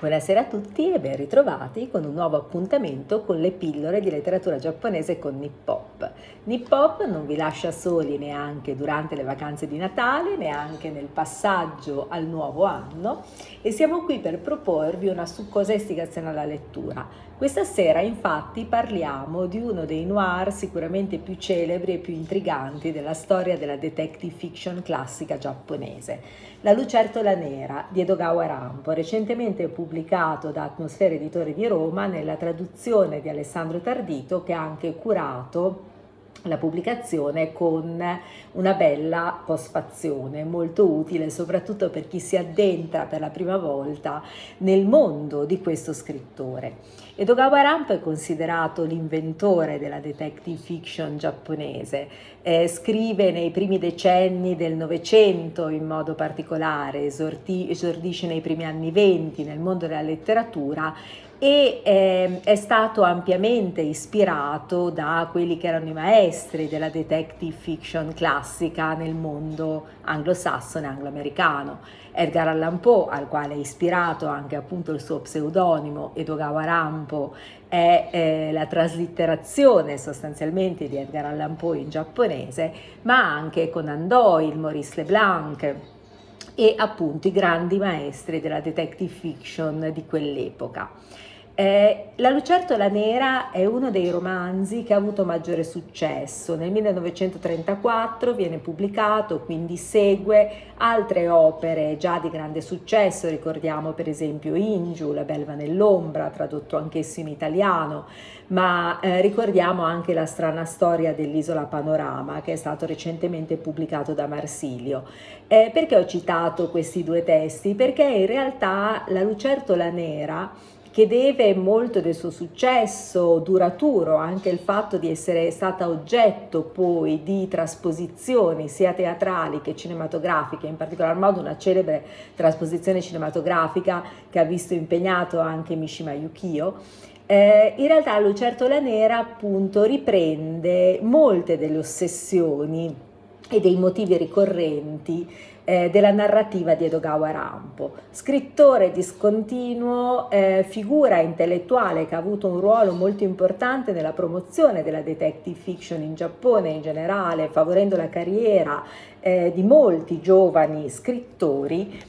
Buonasera a tutti e ben ritrovati con un nuovo appuntamento con le pillole di letteratura giapponese con Nippop. Nippop non vi lascia soli neanche durante le vacanze di Natale, neanche nel passaggio al nuovo anno e siamo qui per proporvi una succosa istigazione alla lettura. Questa sera infatti parliamo di uno dei noir sicuramente più celebri e più intriganti della storia della detective fiction classica giapponese. La lucertola nera di Edogawa Rampo, recentemente pubblicato da Atmosfera Editore di Roma nella traduzione di Alessandro Tardito che ha anche curato la pubblicazione con una bella postfazione molto utile soprattutto per chi si addentra per la prima volta nel mondo di questo scrittore. Edogawa Rampo è considerato l'inventore della detective fiction giapponese, eh, scrive nei primi decenni del Novecento in modo particolare, esordi, esordisce nei primi anni venti nel mondo della letteratura e eh, è stato ampiamente ispirato da quelli che erano i maestri della detective fiction classica nel mondo anglosassone e angloamericano. Edgar Allan Poe, al quale è ispirato anche appunto il suo pseudonimo Edogawa Rampo, è eh, la traslitterazione sostanzialmente di Edgar Allan Poe in giapponese, ma anche Conan Doyle, Maurice Leblanc e appunto i grandi maestri della detective fiction di quell'epoca. Eh, la Lucertola Nera è uno dei romanzi che ha avuto maggiore successo. Nel 1934 viene pubblicato, quindi segue altre opere già di grande successo, ricordiamo per esempio Ingiu, La belva nell'ombra, tradotto anch'esso in italiano, ma eh, ricordiamo anche La strana storia dell'isola Panorama, che è stato recentemente pubblicato da Marsilio. Eh, perché ho citato questi due testi? Perché in realtà La Lucertola Nera che deve molto del suo successo duraturo anche il fatto di essere stata oggetto poi di trasposizioni sia teatrali che cinematografiche, in particolar modo una celebre trasposizione cinematografica che ha visto impegnato anche Mishima Yukio. Eh, in realtà Lucertola Nera appunto riprende molte delle ossessioni e dei motivi ricorrenti eh, della narrativa di Edogawa Rampo. Scrittore discontinuo, eh, figura intellettuale che ha avuto un ruolo molto importante nella promozione della detective fiction in Giappone in generale, favorendo la carriera eh, di molti giovani scrittori,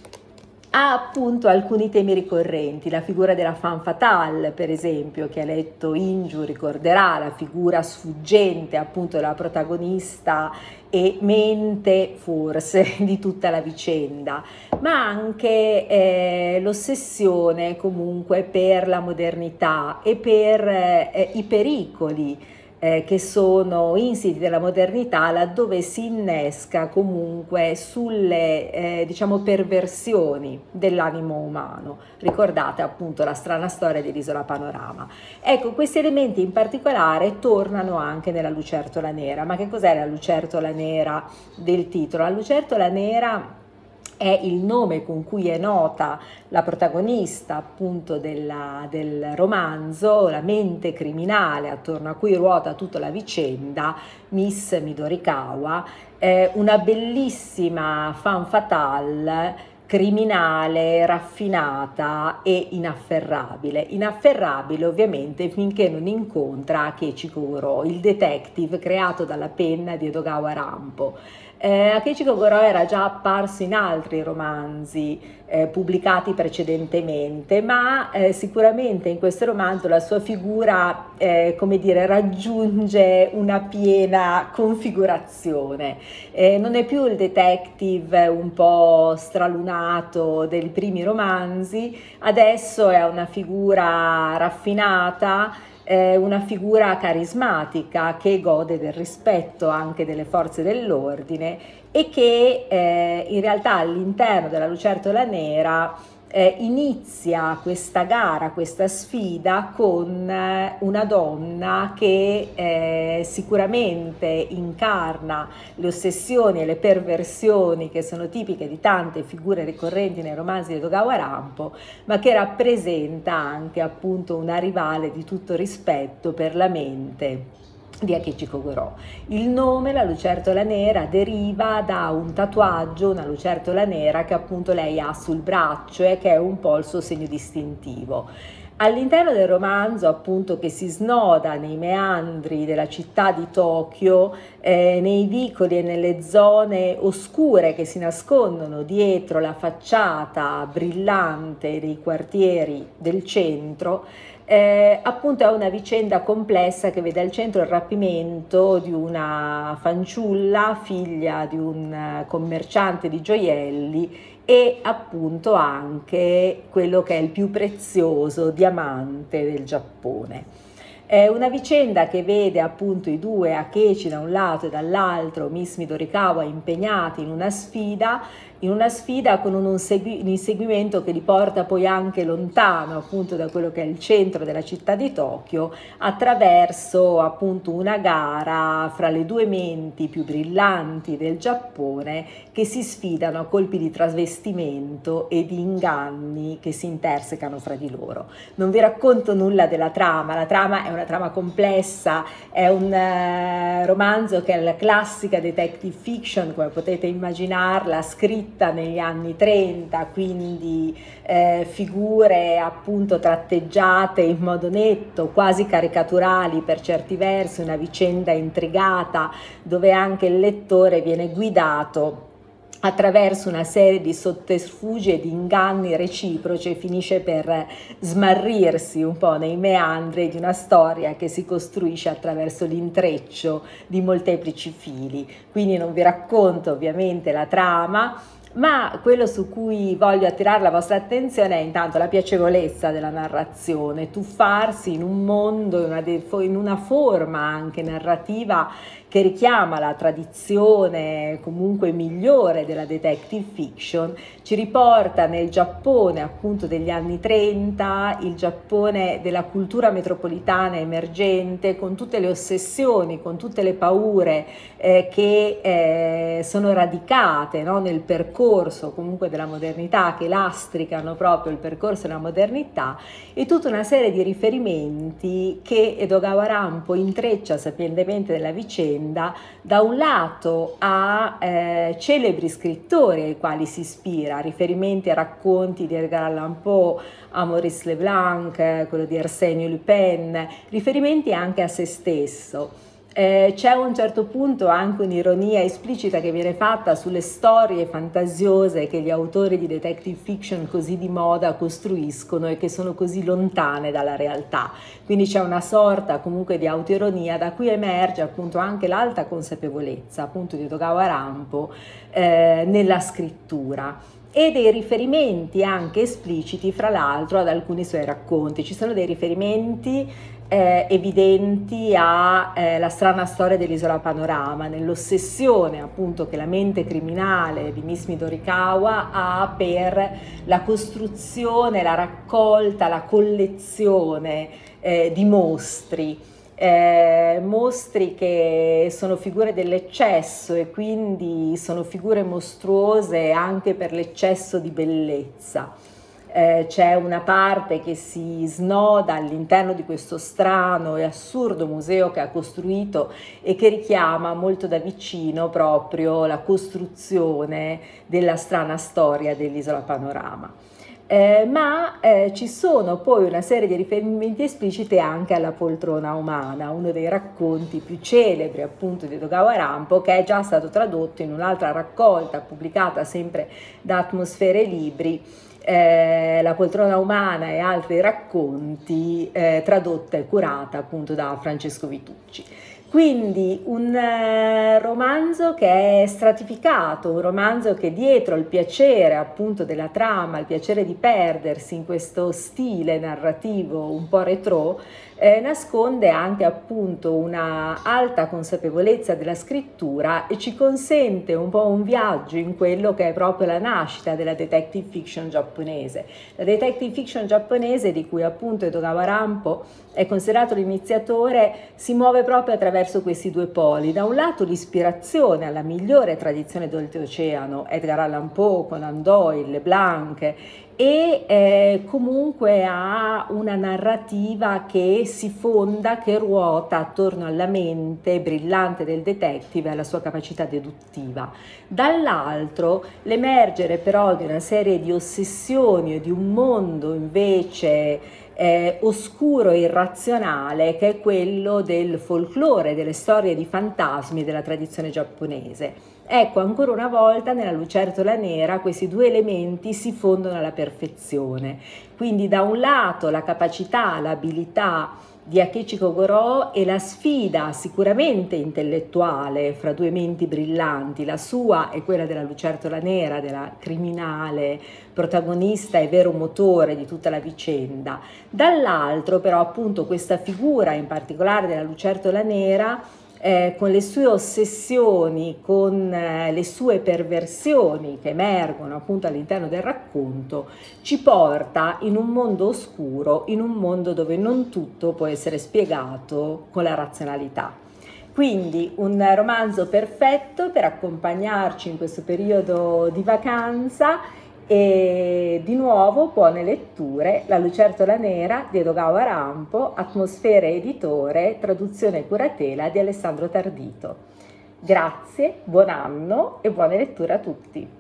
ha appunto alcuni temi ricorrenti, la figura della fan fatale per esempio, che ha letto Inju ricorderà la figura sfuggente appunto della protagonista e mente forse di tutta la vicenda, ma anche eh, l'ossessione comunque per la modernità e per eh, i pericoli eh, che sono insiti della modernità laddove si innesca comunque sulle eh, diciamo perversioni dell'animo umano. Ricordate appunto la strana storia dell'isola Panorama. Ecco, questi elementi in particolare tornano anche nella lucertola nera. Ma che cos'è la lucertola nera del titolo? La lucertola nera è il nome con cui è nota la protagonista appunto della, del romanzo, la mente criminale attorno a cui ruota tutta la vicenda, Miss Midorikawa, è una bellissima fan fatale criminale, raffinata e inafferrabile. Inafferrabile ovviamente finché non incontra Akechi Kuro, il detective creato dalla penna di Edogawa Rampo. Eh, Akechi Kogoro era già apparso in altri romanzi eh, pubblicati precedentemente, ma eh, sicuramente in questo romanzo la sua figura, eh, come dire, raggiunge una piena configurazione. Eh, non è più il detective un po' stralunato dei primi romanzi, adesso è una figura raffinata eh, una figura carismatica che gode del rispetto anche delle forze dell'ordine e che eh, in realtà all'interno della Lucertola Nera eh, inizia questa gara, questa sfida con eh, una donna che eh, sicuramente incarna le ossessioni e le perversioni che sono tipiche di tante figure ricorrenti nei romanzi di Dogawa Rampo, ma che rappresenta anche appunto una rivale di tutto rispetto per la mente di Akechi Kogoro. Il nome, la lucertola nera, deriva da un tatuaggio, una lucertola nera che appunto lei ha sul braccio e che è un po' il suo segno distintivo. All'interno del romanzo, appunto, che si snoda nei meandri della città di Tokyo, eh, nei vicoli e nelle zone oscure che si nascondono dietro la facciata brillante dei quartieri del centro, eh, appunto è una vicenda complessa che vede al centro il rapimento di una fanciulla, figlia di un commerciante di gioielli e appunto anche quello che è il più prezioso diamante del Giappone. È una vicenda che vede appunto i due Akechi da un lato e dall'altro Miss Midorikawa impegnati in una sfida in una sfida con un, segui, un, inseguimento che li porta poi anche lontano appunto da quello che è il centro della città di Tokyo attraverso appunto una gara fra le due menti più brillanti del Giappone che si sfidano a colpi di trasvestimento e di inganni che si intersecano fra di loro. Non vi racconto nulla della trama, la trama è una trama complessa, è un uh, romanzo che è la classica detective fiction come potete immaginarla, scritta negli anni 30, quindi eh, figure appunto tratteggiate in modo netto, quasi caricaturali per certi versi, una vicenda intrigata dove anche il lettore viene guidato attraverso una serie di sotterfugi e di inganni reciproci finisce per smarrirsi un po' nei meandri di una storia che si costruisce attraverso l'intreccio di molteplici fili. Quindi non vi racconto ovviamente la trama, ma quello su cui voglio attirare la vostra attenzione è intanto la piacevolezza della narrazione, tuffarsi in un mondo, in una, forma anche narrativa che richiama la tradizione comunque migliore della detective fiction, ci riporta nel Giappone appunto degli anni 30, il Giappone della cultura metropolitana emergente, con tutte le ossessioni, con tutte le paure eh, che eh, sono radicate no, nel percorso comunque della modernità, che lastricano proprio il percorso della modernità e tutta una serie di riferimenti che Edogawa Rampo intreccia sapientemente nella vicenda da un lato a eh, celebri scrittori ai quali si ispira, riferimenti a racconti di Edgar Allan Poe, a Maurice Leblanc, quello di Arsenio Lupin, riferimenti anche a se stesso. Eh, c'è a un certo punto anche un'ironia esplicita che viene fatta sulle storie fantasiose che gli autori di detective fiction così di moda costruiscono e che sono così lontane dalla realtà. Quindi c'è una sorta comunque di autoironia da cui emerge appunto anche l'alta consapevolezza appunto di Togawa Rampo eh, nella scrittura e dei riferimenti anche espliciti, fra l'altro, ad alcuni suoi racconti. Ci sono dei riferimenti eh, evidenti alla eh, strana storia dell'isola Panorama, nell'ossessione appunto che la mente criminale di Miss Midorikawa ha per la costruzione, la raccolta, la collezione eh, di mostri. Eh, mostri che sono figure dell'eccesso e quindi sono figure mostruose anche per l'eccesso di bellezza eh, c'è una parte che si snoda all'interno di questo strano e assurdo museo che ha costruito e che richiama molto da vicino proprio la costruzione della strana storia dell'isola Panorama. Eh, ma eh, ci sono poi una serie di riferimenti espliciti anche alla poltrona umana, uno dei racconti più celebri appunto di Dogawa Rampo che è già stato tradotto in un'altra raccolta pubblicata sempre da Atmosfere Libri eh, La poltrona umana e altri racconti eh, tradotta e curata appunto da Francesco Vitucci. Quindi un eh, romanzo che è stratificato, un romanzo che dietro il piacere appunto della trama, il piacere di perdersi in questo stile narrativo un po' retro, eh, nasconde anche appunto una alta consapevolezza della scrittura e ci consente un po' un viaggio in quello che è proprio la nascita della detective fiction giapponese. La detective fiction giapponese di cui appunto Edogawa Rampo è considerato l'iniziatore si muove proprio attraverso questi due poli. Da un lato l'ispirazione alla migliore tradizione d'oltreoceano, Edgar Allan Poe, Conan Doyle, Leblanc e eh, comunque ha una narrativa che si fonda, che ruota attorno alla mente brillante del detective e alla sua capacità deduttiva. Dall'altro l'emergere però di una serie di ossessioni e di un mondo invece eh, oscuro e irrazionale che è quello del folklore, delle storie di fantasmi della tradizione giapponese. Ecco, ancora una volta nella lucertola nera questi due elementi si fondono alla perfezione. Quindi da un lato la capacità, l'abilità di Akechi Kogoro e la sfida sicuramente intellettuale fra due menti brillanti, la sua e quella della lucertola nera, della criminale protagonista e vero motore di tutta la vicenda. Dall'altro però appunto questa figura in particolare della lucertola nera eh, con le sue ossessioni, con eh, le sue perversioni che emergono appunto all'interno del racconto, ci porta in un mondo oscuro, in un mondo dove non tutto può essere spiegato con la razionalità. Quindi un romanzo perfetto per accompagnarci in questo periodo di vacanza e di nuovo buone letture, La lucertola nera di Edogawa Rampo, Atmosfere editore, traduzione curatela di Alessandro Tardito. Grazie, buon anno e buone letture a tutti.